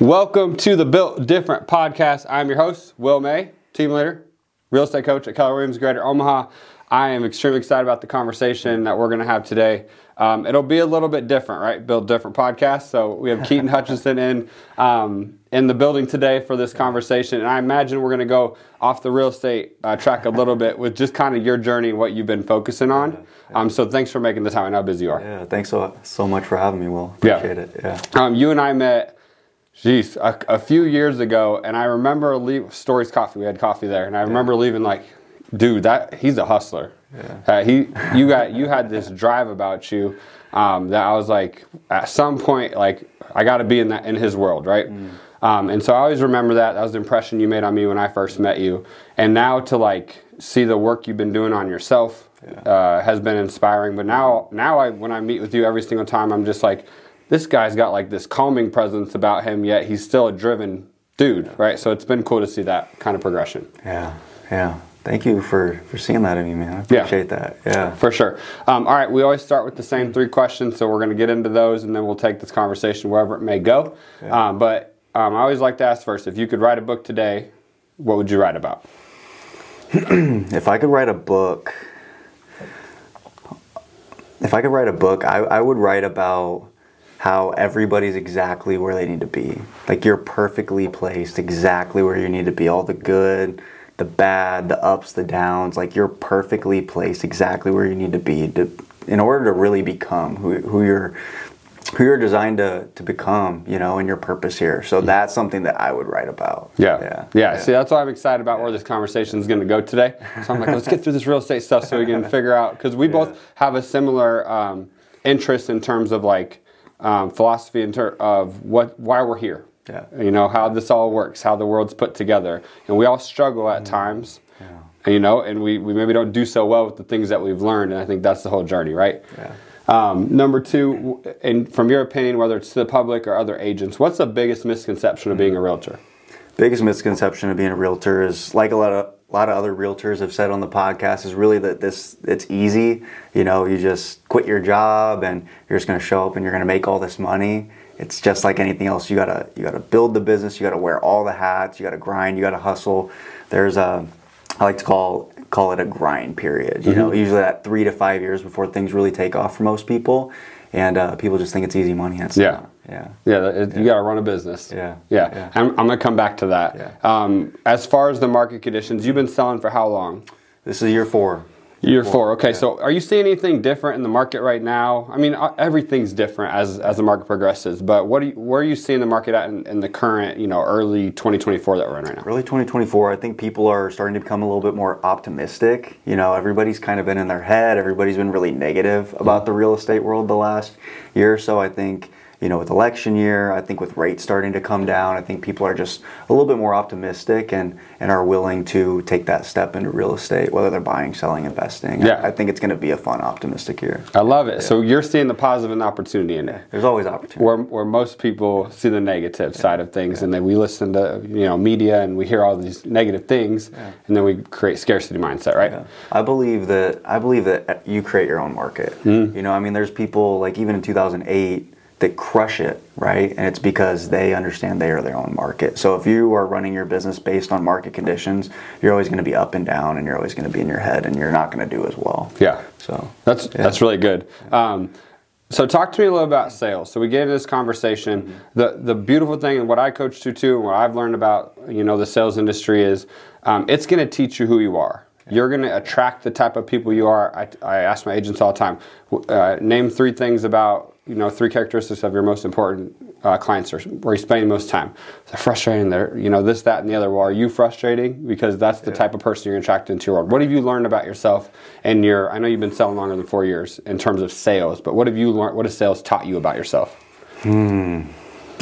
Welcome to the Built Different podcast. I'm your host, Will May, team leader, real estate coach at Keller Williams Greater Omaha. I am extremely excited about the conversation that we're going to have today. Um, it'll be a little bit different, right? Build different podcast. So we have Keaton Hutchinson in um, in the building today for this conversation, and I imagine we're going to go off the real estate uh, track a little bit with just kind of your journey and what you've been focusing on. Um, so thanks for making the time. I know how busy you are. Yeah, thanks so so much for having me, Will. Yeah. Appreciate it. Yeah. Um, you and I met, geez, a, a few years ago, and I remember leave Stories Coffee. We had coffee there, and I remember leaving like, dude, that he's a hustler. Uh, he, you got, you had this drive about you um, that I was like, at some point, like I got to be in that in his world, right? Um, and so I always remember that. That was the impression you made on me when I first met you, and now to like see the work you've been doing on yourself uh, has been inspiring. But now, now I when I meet with you every single time, I'm just like, this guy's got like this calming presence about him, yet he's still a driven dude, right? So it's been cool to see that kind of progression. Yeah. Yeah. Thank you for for seeing that in me, man. I Yeah. appreciate that. Yeah. For sure. Um, all right, we always start with the same three questions, so we're going to get into those, and then we'll take this conversation wherever it may go. Um, but um, I always like to ask first: if you could write a book today, what would you write about? If I could write a book, if I could write a book, I, I would write about how everybody's exactly where they need to be. Like you're perfectly placed exactly where you need to be. All the good, the bad, the ups, the downs. Like you're perfectly placed exactly where you need to be to, in order to really become who, who you're who you're designed to, to become, you know, and your purpose here. So that's something that I would write about. Yeah. yeah. Yeah. See, that's why I'm excited about where this conversation is going to go today. So I'm like, let's get through this real estate stuff so we can figure out because we both have a similar um, interest in terms of like um, philosophy in ter- of what why we're here. Yeah. You know how this all works, how the world's put together, and we all struggle at times. Yeah. You know, and we, we maybe don't do so well with the things that we've learned, and I think that's the whole journey, right? Yeah. Um, number two, and from your opinion, whether it's to the public or other agents, what's the biggest misconception of being a realtor? biggest misconception of being a realtor is like a lot of a lot of other realtors have said on the podcast is really that this it's easy. You know you just quit your job and you're just going to show up and you're going to make all this money. It's just like anything else. You got to you got to build the business. You got to wear all the hats. You got to grind. You got to hustle. There's a i like to call call it a grind period you mm-hmm. know usually that 3 to 5 years before things really take off for most people and uh, people just think it's easy money Yeah. not. yeah Yeah, it, you got to run a business. Yeah. yeah. Yeah. I'm, I'm going to come back to that. Yeah. Um, as far as the market conditions, you've been selling for how long? this is year 4 Year four. Okay, so are you seeing anything different in the market right now? I mean, uh, everything's different as as the market progresses. But what do you, where are you seeing the market at in, in the current, you know, early 2024 that we're in right now? early 2024 i think people are starting to become a little bit more optimistic you know everybody's kind of been in their head everybody's been really negative about the real estate world the last year or so i think you know with election year i think with rates starting to come down i think people are just a little bit more optimistic and and are willing to take that step into real estate whether they're buying selling investing Yeah. I, I think it's going to be a fun optimistic year I love it. So you're seeing the positive and opportunity in it. there's always opportunity Where, where most people see the negative side of things, and then we listen to you know media and we hear all these negative things, and then we create scarcity mindset, right? Yeah. I believe that I believe that you create your own market. Mm. You know, I mean, there's people like even in 2008 that crush it, right? And it's because they understand they are their own market. So if you are running your business based on market conditions, you're always going to be up and down, and you're always going to be in your head, and you're not going to do as well. Yeah. So That's that's really good. Um, so talk to me a little about sales. So we get into this conversation. The the beautiful thing and what I coach to too, and what I've learned about you know the sales industry is um, it's going to teach you who you are. You're going to attract the type of people you are. I, I ask my agents all the time. Uh, name three things about you know three characteristics of your most important uh, clients or where you spend the most time. They're frustrating. They're you know this, that, and the other. Well, are you frustrating? Because that's the type of person you're attracted into your world. What have you learned about yourself and your? I know you've been selling longer than four years in terms of sales, but what have you learned? What has sales taught you about yourself? Hmm.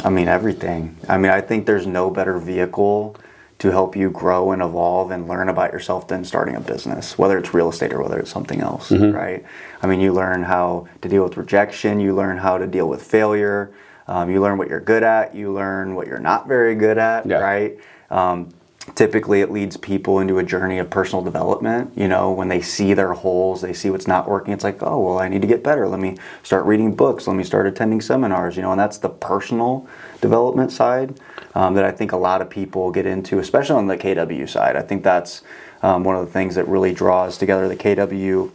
I mean, everything. I mean, I think there's no better vehicle to help you grow and evolve and learn about yourself than starting a business, whether it's real estate or whether it's something else, right? I mean, you learn how to deal with rejection, you learn how to deal with failure, um, you learn what you're good at, you learn what you're not very good at, Yeah. right? Um, typically it leads people into a journey of personal development you know when they see their holes they see what's not working it's like oh well i need to get better let me start reading books let me start attending seminars you know and that's the personal development side um, that i think a lot of people get into especially on the kw side i think that's um, one of the things that really draws together the kw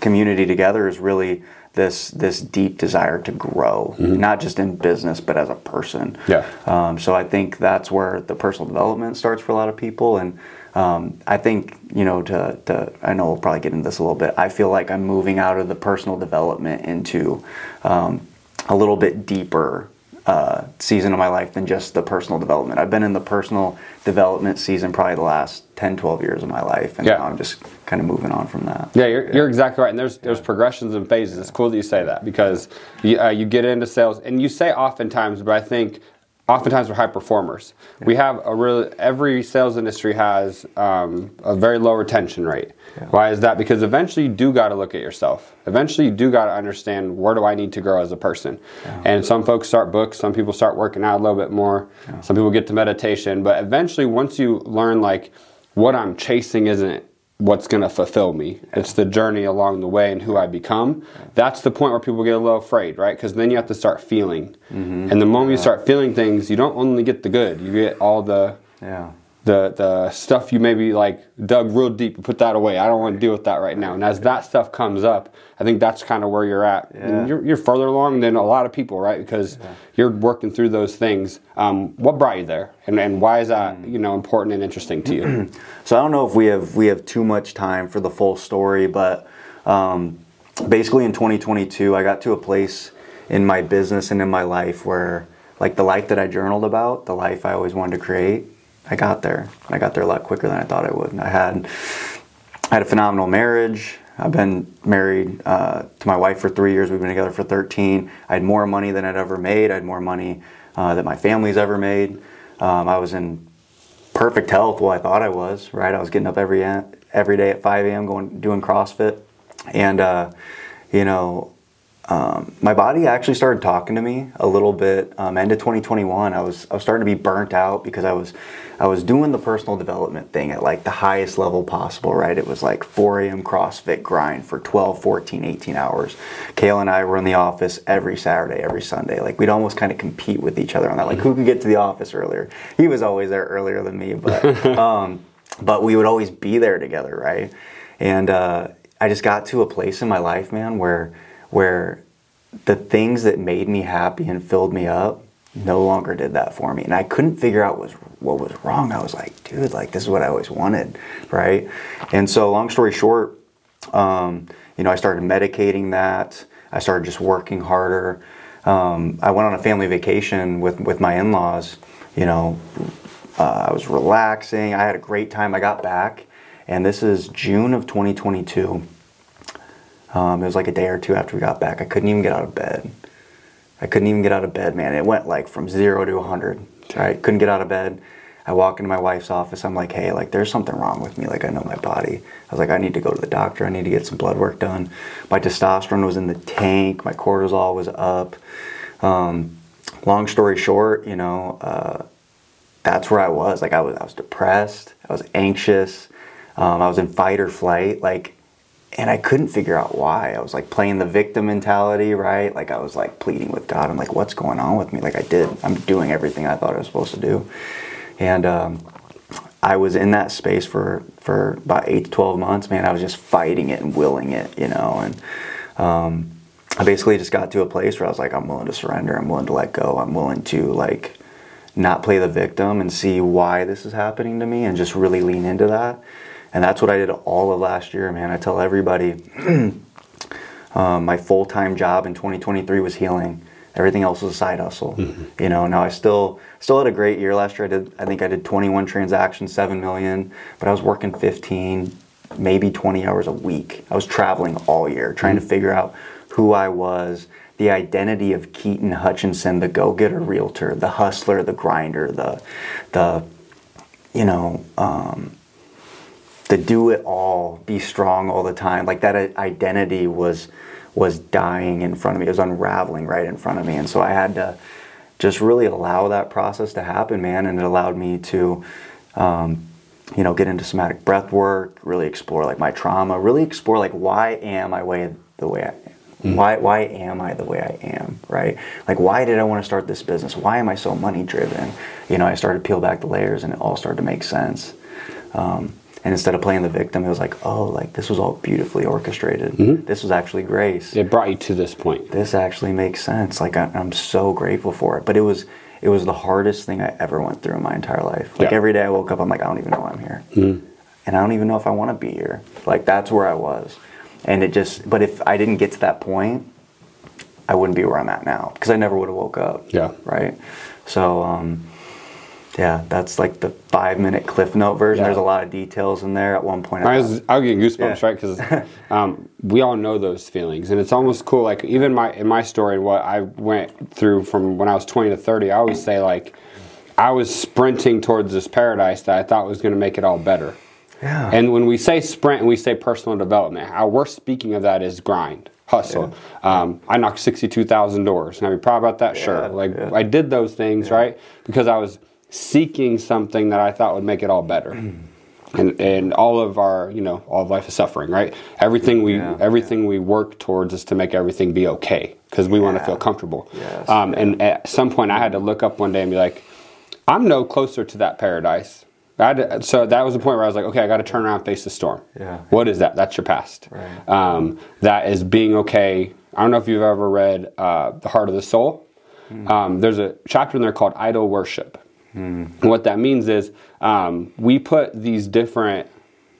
community together is really this this deep desire to grow, mm-hmm. not just in business but as a person. Yeah. Um, so I think that's where the personal development starts for a lot of people, and um, I think you know to, to I know we'll probably get into this a little bit. I feel like I'm moving out of the personal development into um, a little bit deeper uh, season of my life than just the personal development. I've been in the personal development season probably the last 10, 12 years of my life, and yeah. now I'm just kind of moving on from that. Yeah, you're, you're exactly right. And there's there's progressions and phases. It's cool that you say that because you, uh, you get into sales, and you say oftentimes, but I think oftentimes we're high performers. Yeah. We have a really every sales industry has um, a very low retention rate. Yeah. Why is that? Because eventually you do got to look at yourself. Eventually you do got to understand where do I need to grow as a person. Yeah. And some folks start books, some people start working out a little bit more, some people get to meditation, but eventually once you learn like what I'm chasing isn't what's going to fulfill me. It's the journey along the way and who I become. That's the point where people get a little afraid, right? Because then you have to start feeling. Mm-hmm. And the moment you start feeling things, you don't only get the good, you get all the yeah the the stuff you maybe like dug real deep and put that away. I don't want to deal with that right now. And as that stuff comes up, I think that's kind of where you're at. Yeah. You're, you're further along than a lot of people, right? Because yeah. you're working through those things. Um, what brought you there, and, and why is that you know important and interesting to you? so I don't know if we have we have too much time for the full story, but um, basically in 2022, I got to a place in my business and in my life where like the life that I journaled about, the life I always wanted to create I got there. I got there a lot quicker than I thought I would. I had I had a phenomenal marriage. I've been married uh, to my wife for three years. We've been together for 13. I had more money than I'd ever made. I had more money uh, that my family's ever made. Um, I was in perfect health. Well, I thought I was. Right. I was getting up every every day at 5 a.m. going doing CrossFit, and uh, you know um, my body actually started talking to me a little bit. Um, end of 2021, I was I was starting to be burnt out because I was I was doing the personal development thing at like the highest level possible. Right, it was like 4 a.m. CrossFit grind for 12, 14, 18 hours. Kale and I were in the office every Saturday, every Sunday. Like we'd almost kind of compete with each other on that. Like who could get to the office earlier? He was always there earlier than me, but um, but we would always be there together, right? And uh, I just got to a place in my life, man, where where the things that made me happy and filled me up no longer did that for me. And i couldn't figure out was what was wrong. I was like dude like this is what i always wanted right? And so long story short um, you know i started medicating that. I started just working harder. Um, i went on a family vacation with with my in-laws you know uh, i was relaxing. I had a great time. I got back and this is june of 2022 um, it was like a day or two after we got back. I couldn't even get out of bed. I couldn't even get out of bed, man. It went like from zero to 100. Right? Couldn't get out of bed. I walk into my wife's office. I'm like, hey, like there's something wrong with me. Like I know my body. I was like, I need to go to the doctor. I need to get some blood work done. My testosterone was in the tank. My cortisol was up. Um, long story short, you know, uh, that's where I was. Like I was, I was depressed. I was anxious. Um, I was in fight or flight. Like and I couldn't figure out why. I was like playing the victim mentality, right? Like I was like pleading with God. I'm like, what's going on with me? Like I did. I'm doing everything I thought I was supposed to do, and um, I was in that space for for about eight to twelve months. Man, I was just fighting it and willing it, you know, and. Um, I basically just got to a place where I was like, I'm willing to surrender. I'm willing to let go. I'm willing to like not play the victim and see why this is happening to me and just really lean into that. And that's what I did all of last year, man. I tell everybody um, my full time job in 2023 was healing. Everything else was a side hustle. Mm-hmm. You know, now I still still had a great year last year. I did I think I did 21 transactions, 7 million, but I was working 15, maybe 20 hours a week. I was traveling all year trying mm-hmm. to figure out who I was, the identity of Keaton Hutchinson, the go-getter realtor, the hustler, the grinder, the the you know, um, the do it all, be strong all the time. Like that identity was was dying in front of me. It was unraveling right in front of me, and so I had to just really allow that process to happen, man. And it allowed me to um, you know, get into somatic breath work, really explore like my trauma, really explore like why am I way the way I am? Why why am I the way I am? Right? Like why did I want to start this business? Why am I so money driven? You know, I started to peel back the layers and it all started to make sense. Um, and instead of playing the victim, it was like, oh, like this was all beautifully orchestrated. This was actually grace. It brought you to this point. This actually makes sense. Like I, I'm so grateful for it. But it was it was the hardest thing I ever went through in my entire life. Like Yeah. every day I woke up, I'm like, I don't even know why I'm here, and I don't even know if I want to be here. Like that's where I was, and it just. But if I didn't get to that point, I wouldn't be where I'm at now because I never would have woke up. Yeah. Right. So. um yeah, that's like the five minute cliff note version. Yeah. There's a lot of details in there. At one point, I was, I was getting goosebumps, Yeah. right? Because um, we all know those feelings, and it's almost cool. Like even my in my story and what I went through from when I was 20 to 30, I always say like I was sprinting towards this paradise that I thought was going to make it all better. Yeah. And when we say sprint and we say personal development, how we're speaking of that is grind, hustle. Um, I knocked 62,000 doors. Can I be proud about that? Sure. Yeah, Like yeah. I did those things, right? Because I was seeking something that I thought would make it all better. And, and all of our, you know, all of life is suffering, right? Everything we, Yeah, everything we work towards is to make everything be okay because we want to feel comfortable. Yes, Um, and at some point, I had to look up one day and be like, I'm no closer to that paradise. I had to- so that was the point where I was like, okay, I got to turn around and face the storm. Yeah. What is that? That's your past. Right. Um, that is being okay. I don't know if you've ever read uh, The Heart of the Soul. Hmm. Um, there's a chapter in there called Idol Worship. And what that means is um, we put these different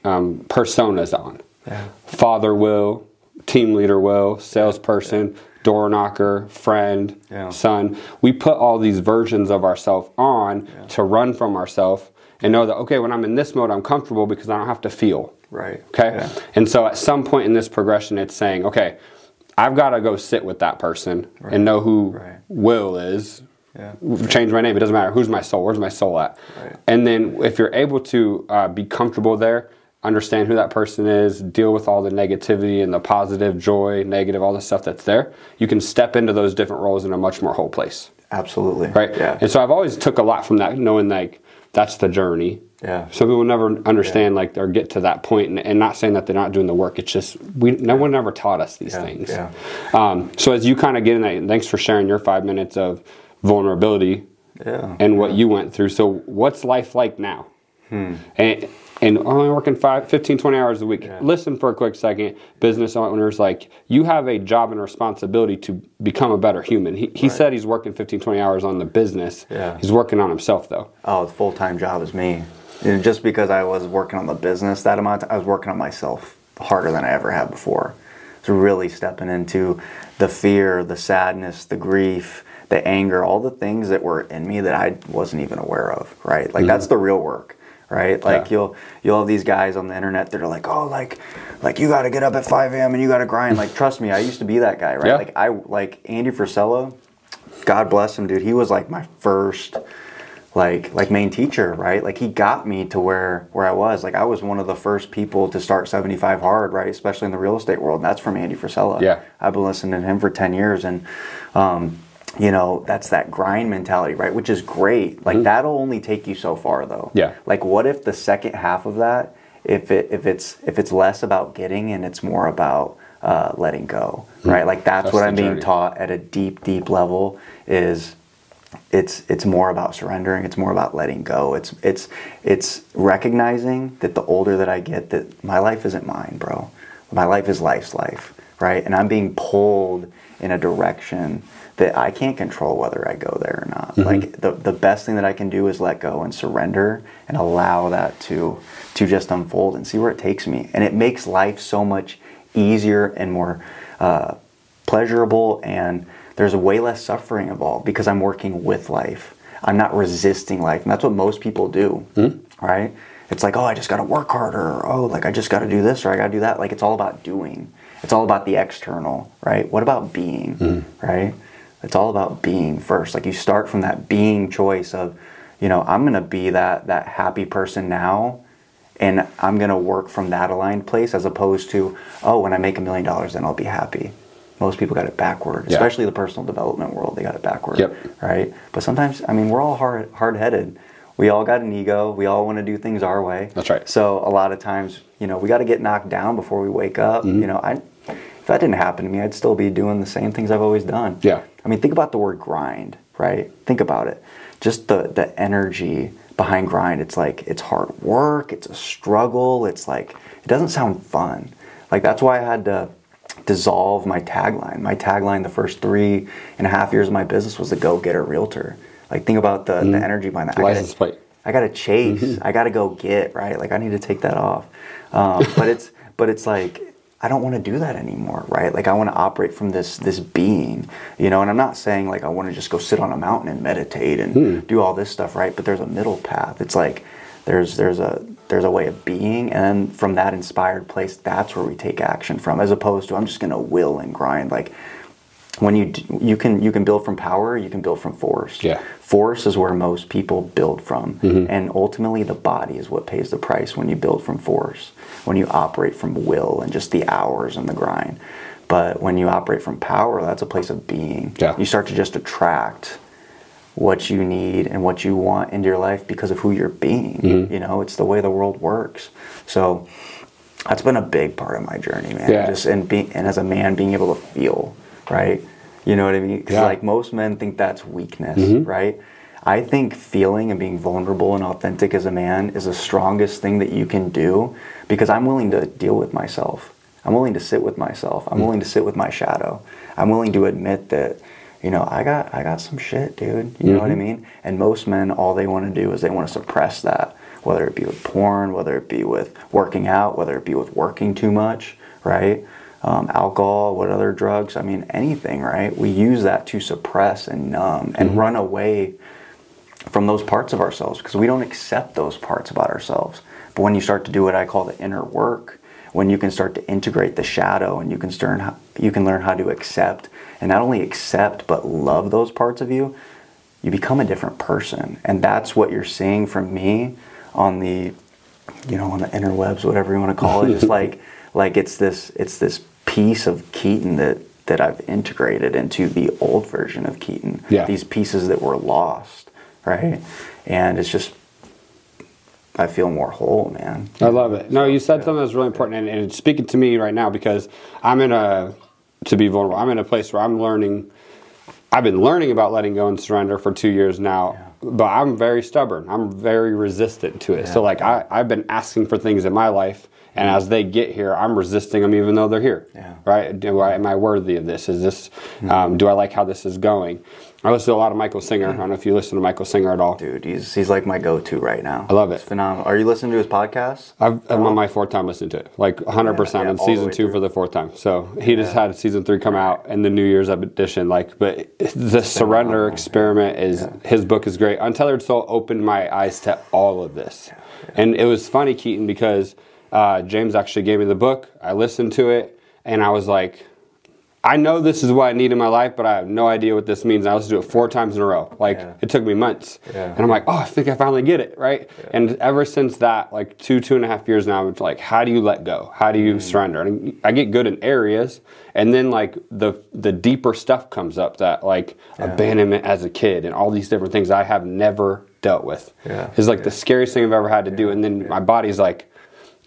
um, personas on. Yeah. Father will, team leader will, salesperson, door knocker, friend, Yeah. son. We put all these versions of ourselves on to run from ourselves and know that okay, when I'm in this mode, I'm comfortable because I don't have to feel. Right. Okay. Yeah. And so at some point in this progression, it's saying, okay, I've got to go sit with that person and know who Right. Will is. Yeah. Change my name. It doesn't matter. Who's my soul? Where's my soul at? Right. And then if you're able to uh, be comfortable there, understand who that person is, deal with all the negativity and the positive, joy, negative, all the stuff that's there, you can step into those different roles in a much more whole place. Absolutely. Right. Yeah. And so I've always took a lot from that, knowing like that's the journey. Yeah. Some people never understand like or get to that point, and, and not saying that they're not doing the work. It's just we no one ever taught us these Yeah, things. yeah. Um, so as you kind of get in that, and thanks for sharing your five minutes of vulnerability Yeah. and what you went through. So what's life like now? Hmm. And and only working five, 15, 20 hours a week. Listen for a quick second, business owners, like you have a job and responsibility to become a better human. He, he said he's working 15, 20 hours on the business. Yeah. He's working on himself though. Oh, the full time job is me. And just because I was working on the business that amount, of time, I was working on myself harder than I ever had before. So really stepping into the fear, the sadness, the grief, the anger, all the things that were in me that I wasn't even aware of. Right, like that's the real work. Right, like Yeah. you'll you'll have these guys on the internet that are like, oh, like, like you got to get up at 5 a.m. and you got to grind. Like, trust me, I used to be that guy. Right, Yeah. like I like Andy Frisella. God bless him, dude. He was like my first like like main teacher, right? Like he got me to where where I was. Like I was one of the first people to start 75 hard, right? Especially in the real estate world. And that's from Andy Frisella. Yeah. I've been listening to him for 10 years and um you know, that's that grind mentality, right? Which is great. Like that'll only take you so far though. Mm-hmm. Yeah. Like what if the second half of that if it if it's if it's less about getting and it's more about uh, letting go, right? Like that's, Mm-hmm. That's what I'm being taught at a deep, deep level is it's it's more about surrendering it's more about letting go it's it's it's recognizing that the older that i get that my life isn't mine bro my life is life's life right and i'm being pulled in a direction that i can't control whether i go there or not mm-hmm. like the, the best thing that i can do is let go and surrender and allow that to to just unfold and see where it takes me and it makes life so much easier and more uh, pleasurable and there's way less suffering involved because I'm working with life. I'm not resisting life. And that's what most people do, hmm? right? It's like, oh, I just got to work harder. Or, oh, like I just got to do this or I got to do that. Like it's all about doing. It's all about the external, right? What about being, hmm. right? It's all about being first. Like you start from that being choice of, you know, I'm going to be that that happy person now and I'm going to work from that aligned place as opposed to, oh, when I make a million dollars, then I'll be happy. Most people got it backward, Yeah. especially the personal development world. They got it backward, Yep. right? But sometimes, I mean, we're all hard hard headed. we all got an ego. We all want to do things our way. That's right. So a lot of times, you know, we got to get knocked down before we wake up. Mm-hmm. You know, I if that didn't happen to me, I'd still be doing the same things I've always done. Yeah. I mean, think about the word grind, right? Think about it. Just the the energy behind grind. It's like it's hard work. It's a struggle. It's like it doesn't sound fun. Like that's why I had to dissolve my tagline. My tagline the first three and a half years of my business was the go getter realtor. Like think about the, the energy behind that. License plate. I gotta chase. I gotta go get right. Like I need to take that off. Um, but it's but it's like I don't want to do that anymore, right? Like I want to operate from this this being, you know. And I'm not saying like I want to just go sit on a mountain and meditate and do all this stuff, right? But there's a middle path. It's like there's there's a there's a way of being, and from that inspired place, that's where we take action from, as opposed to I'm just gonna will and grind. Like when you d- you can you can build from power, you can build from force. Yeah. Force is where most people build from, Mm-hmm. and ultimately the body is what pays the price when you build from force. When you operate from will and just the hours and the grind. But when you operate from power, that's a place of being. Yeah. You start to just attract what you need and what you want into your life because of who you're being. Mm-hmm. You know, it's the way the world works. So that's been a big part of my journey, man. Yeah. Just and being and as a man being able to feel, right? You know what I mean? Because Yeah. like most men think that's weakness, Mm-hmm. right? I think feeling and being vulnerable and authentic as a man is the strongest thing that you can do because I'm willing to deal with myself. I'm willing to sit with myself. I'm willing to sit with my shadow. I'm willing to admit that, you know, I got I got some shit, dude. You know what I Mm-hmm. mean? And most men all they want to do is they want to suppress that, whether it be with porn, whether it be with working out, whether it be with working too much, right? Um, alcohol, what other drugs? I mean, anything, right? We use that to suppress and numb and Mm-hmm. run away from those parts of ourselves because we don't accept those parts about ourselves. But when you start to do what I call the inner work, when you can start to integrate the shadow and you can learn how, you can learn how to accept and not only accept but love those parts of you, you become a different person. And that's what you're seeing from me on the you know, on the interwebs, whatever you want to call it. Just like like it's this it's this piece of Keaton that that I've integrated into the old version of Keaton. Yeah. These pieces that were lost, right? And it's just I feel more whole, man. I love it. No, you said something that's really important, and, and it's speaking to me right now because I'm in a to be vulnerable. I'm in a place where I'm learning. I've been learning about letting go and surrender for two years now, but I'm very stubborn. I'm very resistant to it. So, like, I, I've been asking for things in my life, and as they get here, I'm resisting them even though they're here. Yeah. Right? Do I, am I worthy of this? Is this? Um, do I like how this is going? I listen to a lot of Michael Singer. I don't know if you listen to Michael Singer at all. Dude, he's he's like my go-to right now. I love it. It's phenomenal. Are you listening to his podcast? I've, I'm on my fourth time listening to it, like 100% Yeah, yeah, in all the season way two through. for the fourth time. So he just had season three come out and the New Year's edition. Like, but the surrender experiment is his book is great. Untethered Soul opened my eyes to all of this, and it was funny, Keaton, because uh, James actually gave me the book. I listened to it, and I was like. I know this is what I need in my life, but I have no idea what this means. And I listened to it four times in a row. Like Yeah. it took me months, Yeah. and I'm like, oh, I think I finally get it, right? And ever since that, like two, two and a half years now, it's like, how do you let go? How do you Mm. surrender? And I get good in areas, and then like the the deeper stuff comes up that like abandonment as a kid and all these different things I have never dealt with. Yeah. Is like the scariest thing I've ever had to do, and then my body's like.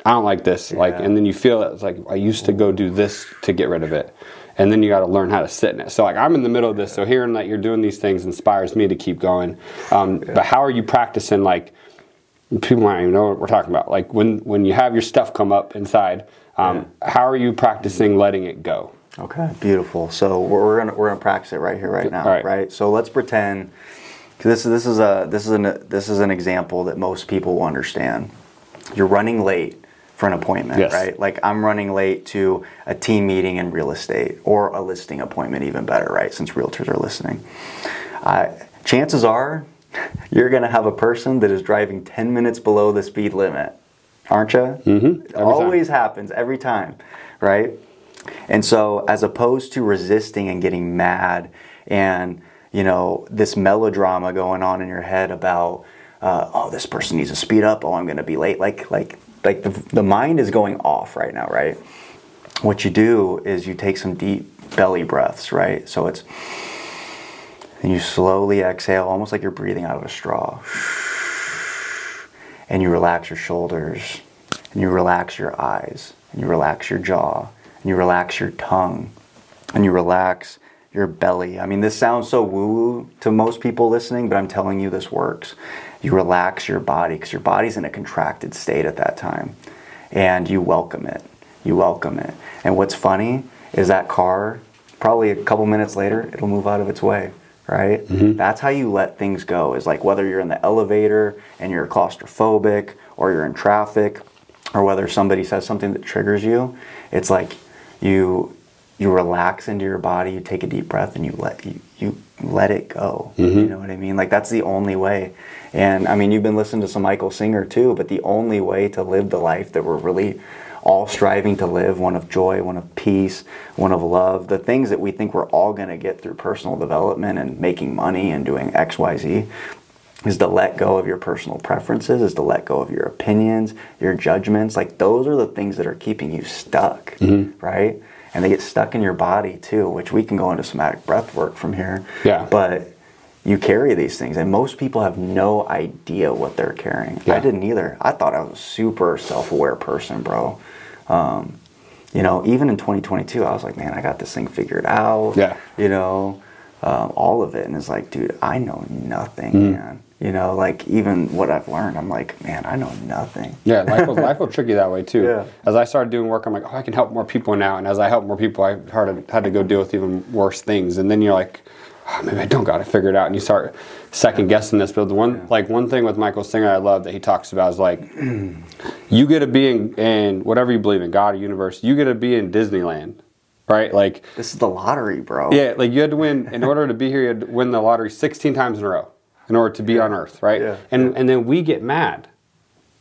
I don't like this. Like, and then you feel it. It's like I used to go do this to get rid of it, and then you got to learn how to sit in it. So, like, I'm in the middle of this. So, hearing that you're doing these things inspires me to keep going. Um, But how are you practicing? Like, people might not even know what we're talking about. Like, when when you have your stuff come up inside, um, how are you practicing letting it go? Okay, beautiful. So we're, we're gonna we're gonna practice it right here, right now, right? So let's pretend this this is a this is an this is an example that most people will understand. You're running late for an appointment, Yes. right? Like I'm running late to a team meeting in real estate or a listing appointment, even better, right? Since realtors are listening, I, chances are you're gonna have a person that is driving 10 minutes below the speed limit, aren't you? Mm-hmm. It time. always happens every time, right? And so, as opposed to resisting and getting mad and, you know, this melodrama going on in your head about, uh, oh, this person needs to speed up, oh, I'm going to be late. Like, like, like the, the mind is going off right now, right? What you do is you take some deep belly breaths, right? So it's, and you slowly exhale, almost like you're breathing out of a straw. and you relax your shoulders, and you relax your eyes, and you relax your jaw, and you relax your tongue, and you relax your belly. I mean, this sounds so woo woo to most people listening, but I'm telling you, this works. You relax your body because your body's in a contracted state at that time, and you welcome it. You welcome it. And what's funny is that car, probably a couple minutes later, it'll move out of its way right? Mm-hmm. That's how you let things go. Is like whether you're in the elevator and you're claustrophobic, or you're in traffic, or whether somebody says something that triggers you. It's like you you relax into your body, you take a deep breath, and you let you you let it go. Mm-hmm. You know what I mean? Like that's the only way. And I mean, you've been listening to some Michael Singer too, but the only way to live the life that we're really all striving to live one of joy, one of peace, one of love, the things that we think we're all going to get through personal development and making money and doing XYZ is to let go of your personal preferences, is to let go of your opinions, your judgments. Like those are the things that are keeping you stuck, mm-hmm. right? And they get stuck in your body too, which we can go into somatic breath work from here. Yeah. But you carry these things and most people have no idea what they're carrying yeah. i didn't either i thought i was a super self-aware person bro um, you know even in 2022 i was like man i got this thing figured out yeah you know um, all of it and it's like dude i know nothing mm. man you know like even what i've learned i'm like man i know nothing yeah life will, life will trick you that way too yeah. as i started doing work i'm like oh i can help more people now and as i help more people i had had to go deal with even worse things and then you're like oh, maybe I don't got to figure it out, and you start second guessing this. But the one, yeah. like one thing with Michael Singer, I love that he talks about is like, you get to be in, in whatever you believe in, God or universe. You get to be in Disneyland, right? Like this is the lottery, bro. Yeah, like you had to win in order to be here. You had to win the lottery 16 times in a row in order to be yeah. on Earth, right? Yeah. And and then we get mad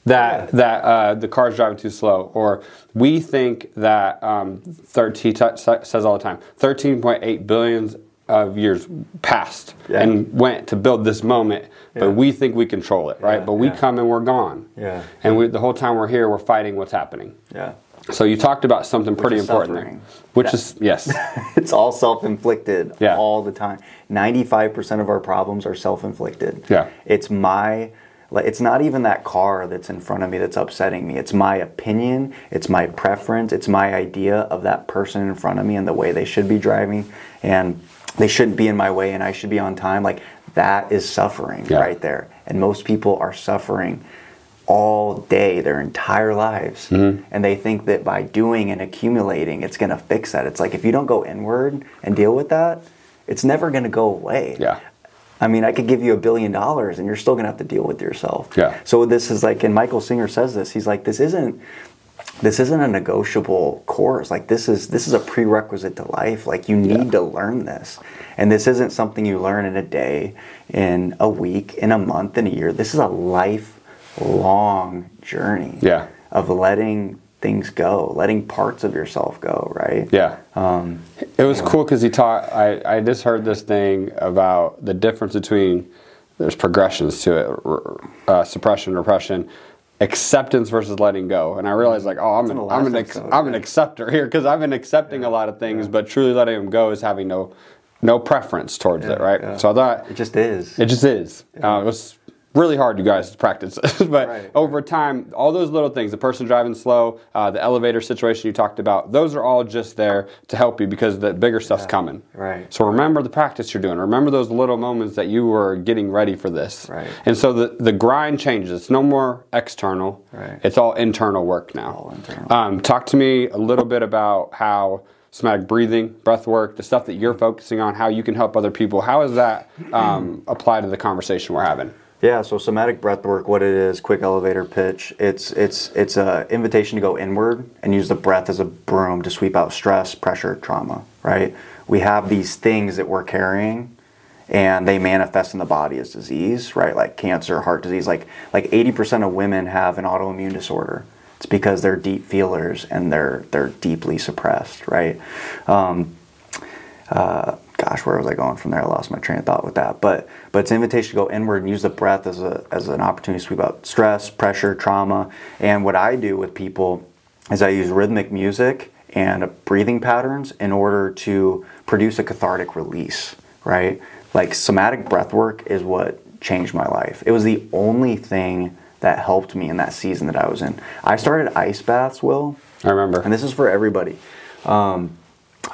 that that uh, the car's driving too slow, or we think that um, 13 t- says all the time, 13.8 billions of years passed yeah. and went to build this moment, but yeah. we think we control it, right? Yeah, but we come and we're gone. Yeah. And we, the whole time we're here, we're fighting what's happening. Yeah. So you talked about something which pretty important there, which is yes, it's all self-inflicted yeah. all the time. Ninety-five percent of our problems are self-inflicted. Yeah. It's my it's not even that car that's in front of me that's upsetting me. It's my opinion, it's my preference, it's my idea of that person in front of me and the way they should be driving. And they shouldn't be in my way and I should be on time. Like that is suffering yeah. right there. And most people are suffering all day, their entire lives. Mm-hmm. And they think that by doing and accumulating, it's going to fix that. It's like if you don't go inward and deal with that, it's never going to go away. Yeah. I mean, I could give you a billion dollars and you're still going to have to deal with yourself. Yeah. So this is like, and Michael Singer says this. He's like, this isn't this isn't a negotiable course like this is this is a prerequisite to life like you need yeah. to learn this and this isn't something you learn in a day in a week in a month in a year this is a lifelong journey yeah. of letting things go letting parts of yourself go right yeah um, it was cool because he taught I, I just heard this thing about the difference between there's progressions to it uh, suppression repression acceptance versus letting go. And I realized like, oh, I'm an, I'm an, ex- I'm an acceptor here because I've been accepting yeah. a lot of things, yeah. but truly letting them go is having no no preference towards yeah, it, right? So I thought it just is. It just is. Uh, it was really hard, you guys, to practice. but right. over time, all those little things, the person driving slow, uh, the elevator situation you talked about, those are all just there to help you because the bigger stuff's yeah. coming. Right. So remember the practice you're doing. Remember those little moments that you were getting ready for this. Right. And so the, the grind changes. It's no more external. Right. It's all internal work now. All internal. Um, talk to me a little bit about how somatic breathing, breath work, the stuff that you're focusing on, how you can help other people. How does that um, apply to the conversation we're having? Yeah, so somatic breath work, what it is, quick elevator pitch. It's it's it's a invitation to go inward and use the breath as a broom to sweep out stress, pressure, trauma. Right? We have these things that we're carrying, and they manifest in the body as disease. Right? Like cancer, heart disease. Like like eighty percent of women have an autoimmune disorder. It's because they're deep feelers and they're they're deeply suppressed. Right? Um, uh, gosh, where was I going from there? I lost my train of thought with that. But but it's an invitation to go inward and use the breath as a as an opportunity to sweep out stress, pressure, trauma. And what I do with people is I use rhythmic music and breathing patterns in order to produce a cathartic release. Right? Like somatic breath work is what changed my life. It was the only thing that helped me in that season that I was in. I started ice baths, Will, I remember. and this is for everybody. Um,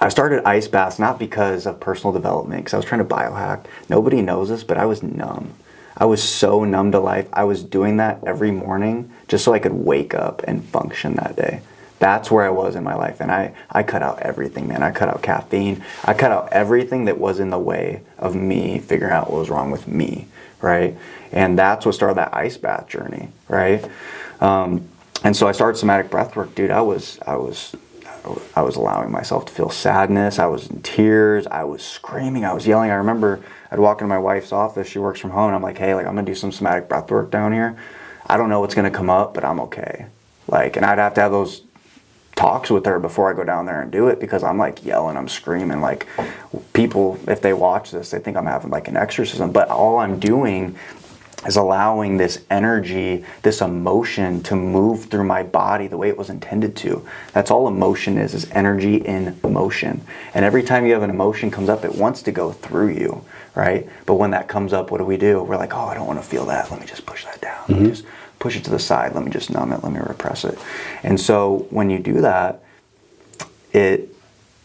I started ice baths not because of personal development, because I was trying to biohack. Nobody knows this, but I was numb. I was so numb to life. I was doing that every morning just so I could wake up and function that day. That's where I was in my life. And I, I cut out everything, man. I cut out caffeine. I cut out everything that was in the way of me figuring out what was wrong with me, right? And that's what started that ice bath journey, right? Um, and so I started somatic breath work, dude. I was, I was, I was allowing myself to feel sadness. I was in tears. I was screaming. I was yelling. I remember I'd walk into my wife's office. She works from home. And I'm like, hey, like I'm gonna do some somatic breath work down here. I don't know what's gonna come up, but I'm okay. Like, and I'd have to have those talks with her before I go down there and do it because I'm like yelling, I'm screaming. Like, people, if they watch this, they think I'm having like an exorcism. But all I'm doing is allowing this energy, this emotion to move through my body the way it was intended to. That's all emotion is, is energy in motion. And every time you have an emotion comes up, it wants to go through you, right? But when that comes up, what do we do? We're like, oh, I don't want to feel that. Let me just push that down. Let me mm-hmm. just push it to the side. Let me just numb it. Let me repress it. And so when you do that, it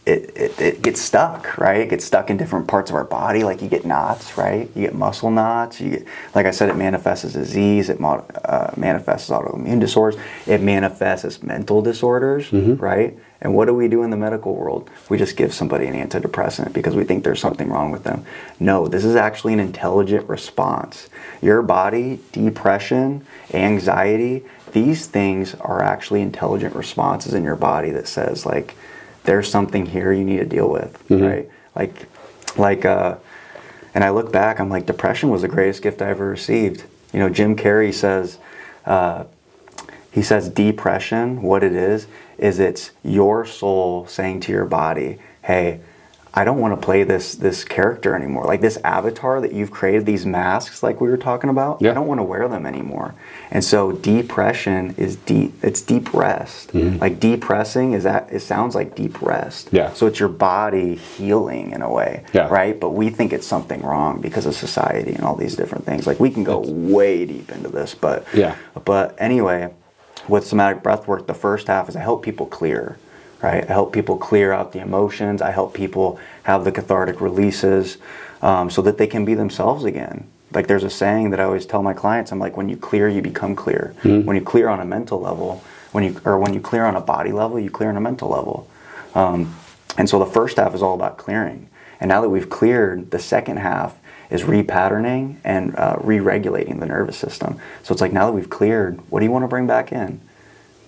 it, it, it gets stuck, right? It gets stuck in different parts of our body. Like you get knots, right? You get muscle knots. You get, like I said, it manifests as disease. It uh, manifests as autoimmune disorders. It manifests as mental disorders, right? And what do we do in the medical world? We just give somebody an antidepressant because we think there's something wrong with them. No, this is actually an intelligent response. Your body, depression, anxiety, these things are actually intelligent responses in your body that says like there's something here you need to deal with, right? Like, like, uh, and I look back, I'm like, depression was the greatest gift I ever received. You know, Jim Carrey says, uh, he says depression, what it is, is it's your soul saying to your body, hey, I don't want to play this this character anymore. Like this avatar that you've created, these masks, like we were talking about. Yeah. I don't want to wear them anymore. And so depression is deep. It's deep rest. Like depressing is that. It sounds like deep rest. Mm-hmm. Yeah. So it's your body healing in a way. Yeah. Right. But we think it's something wrong because of society and all these different things. Like we can go way deep into this, but Yeah. But anyway, with somatic breath work, the first half is I help people clear, right? I help people clear out the emotions. I help people have the cathartic releases um, so that they can be themselves again. Like there's a saying that I always tell my clients, I'm like, when you clear, you become clear. When you clear on a mental level, when you or when you clear on a body level, you clear on a mental level. Um, and so the first half is all about clearing. And now that we've cleared, the second half is repatterning and uh, re-regulating the nervous system. So it's like now that we've cleared, what do you want to bring back in?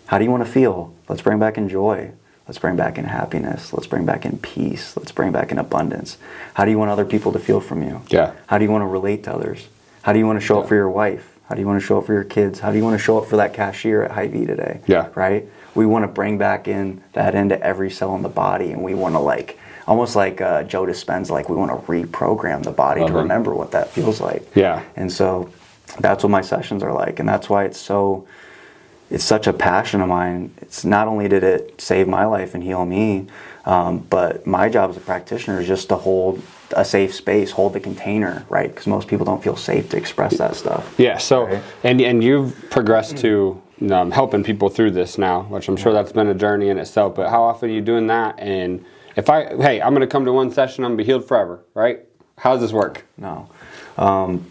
How do you want to feel? Let's bring back in joy. Let's bring back in happiness. Let's bring back in peace. Let's bring back in abundance. How do you want other people to feel from you? Yeah. How do you want to relate to others? How do you want to show up for your wife? How do you want to show up for your kids? How do you want to show up for that cashier at Hy-Vee today? Yeah. Right? We want to bring back in that into every cell in the body and we want to like almost like uh, Joe Dispenza, like we want to reprogram the body Love to remember what that feels like. Yeah. And so that's what my sessions are like. And that's why it's so it's such a passion of mine. It's not only did it save my life and heal me, um, but my job as a practitioner is just to hold a safe space, hold the container, right? Because most people don't feel safe to express that stuff. Yeah. So, Right. and and you've progressed to um, helping people through this now, which I'm sure that's been a journey in itself. But how often are you doing that? And if I, hey, I'm going to come to one session, I'm going to be healed forever, right? How does this work? No. Um,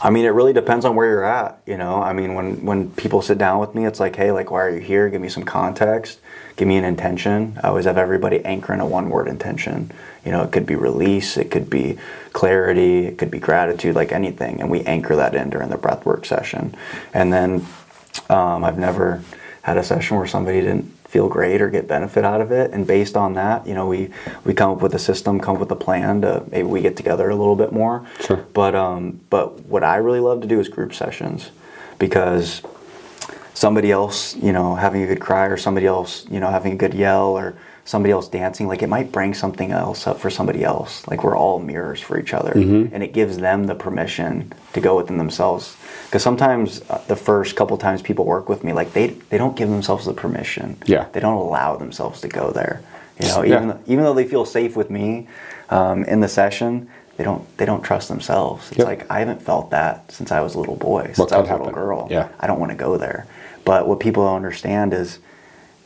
I mean, it really depends on where you're at. You know, I mean, when when people sit down with me, it's like, hey, like, why are you here? Give me some context. Give me an intention. I always have everybody anchor in a one-word intention. You know, it could be release, it could be clarity, it could be gratitude, like anything, and we anchor that in during the breathwork session. And then um, I've never had a session where somebody didn't feel great or get benefit out of it. And based on that, you know, we we come up with a system, come up with a plan to maybe we get together a little bit more. Sure. But um, but what I really love to do is group sessions because somebody else, you know, having a good cry or somebody else, you know, having a good yell or somebody else dancing, like it might bring something else up for somebody else. Like we're all mirrors for each other, and it gives them the permission to go within themselves. Because sometimes uh, the first couple times people work with me, like they they don't give themselves the permission. Yeah. They don't allow themselves to go there. You know, Yeah. even though, even though they feel safe with me um, in the session, they don't they don't trust themselves. It's Yep. like I haven't felt that since I was a little boy, since I was a little happen? girl. Yeah. I don't want to go there. But what people don't understand is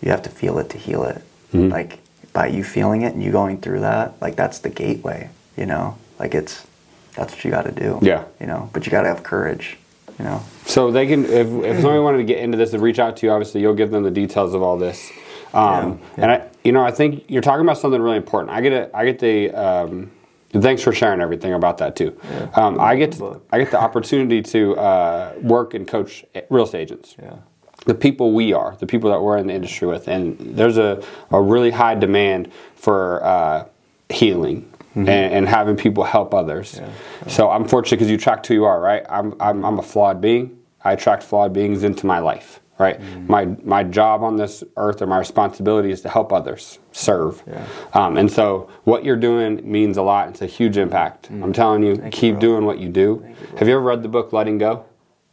you have to feel it to heal it. Mm-hmm. Like by you feeling it and you going through that, like that's the gateway, you know? Like it's that's what you got to do. Yeah. You know, but you got to have courage, you know. So they can, if, if somebody wanted to get into this and reach out to you, obviously you'll give them the details of all this. Um, Yeah, And I, you know, I think you're talking about something really important. I get it. I get the. Um, thanks for sharing everything about that too. Um, I get book. I get the opportunity to uh, work and coach real estate agents. Yeah. The people we are, the people that we're in the industry with, and there's a, a really high demand for uh, healing and, and having people help others. So I'm fortunate because you attract who you are, right? I'm, I'm, I'm a flawed being. I attract flawed beings into my life, right? My my job on this earth or my responsibility is to help others, serve. Yeah. Um, and so what you're doing means a lot. It's a huge impact. I'm telling you, keep bro. doing what you do. Have you ever read the book Letting Go?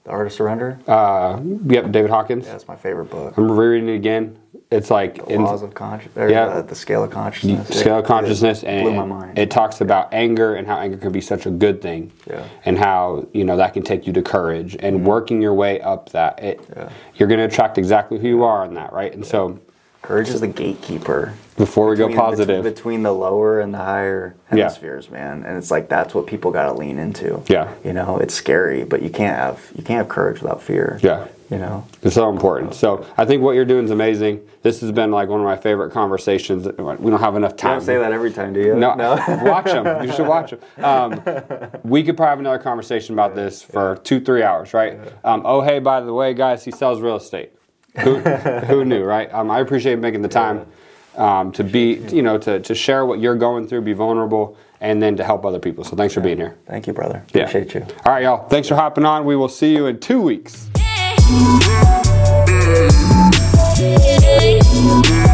The Art of Surrender? Uh, yep, David Hawkins. yeah, that's my favorite book. I'm rereading it again. It's like The in- laws of consciousness. Yeah. The, the scale of consciousness. scale of It- consciousness, it and blew my mind. it talks about anger and how anger can be such a good thing, Yeah. and how you know that can take you to courage and working your way up that. It, Yeah. You're going to attract exactly who you are in that, right? And so Courage is the gatekeeper. before we go positive, bet- between the lower and the higher Yeah. man. And it's like that's what people got to lean into. Yeah. you know, it's scary, but you can't have you can't have courage without fear. Yeah. you know. It's so important. So I think what you're doing is amazing. This has been like one of my favorite conversations. We don't have enough You time. don't say that every time, do you? No, no. watch them. You should watch them. Um, we could probably have another conversation about this for two, three hours, right? Um, oh, hey, by the way, guys, he sells real estate. Who, who knew, right? Um, I appreciate making the time um, to be, you know, to, to share what you're going through, be vulnerable, and then to help other people. So thanks for being here. Thank you, brother. Yeah. Appreciate you. All right, y'all. Thanks for hopping on. We will see you in two weeks. Yeah.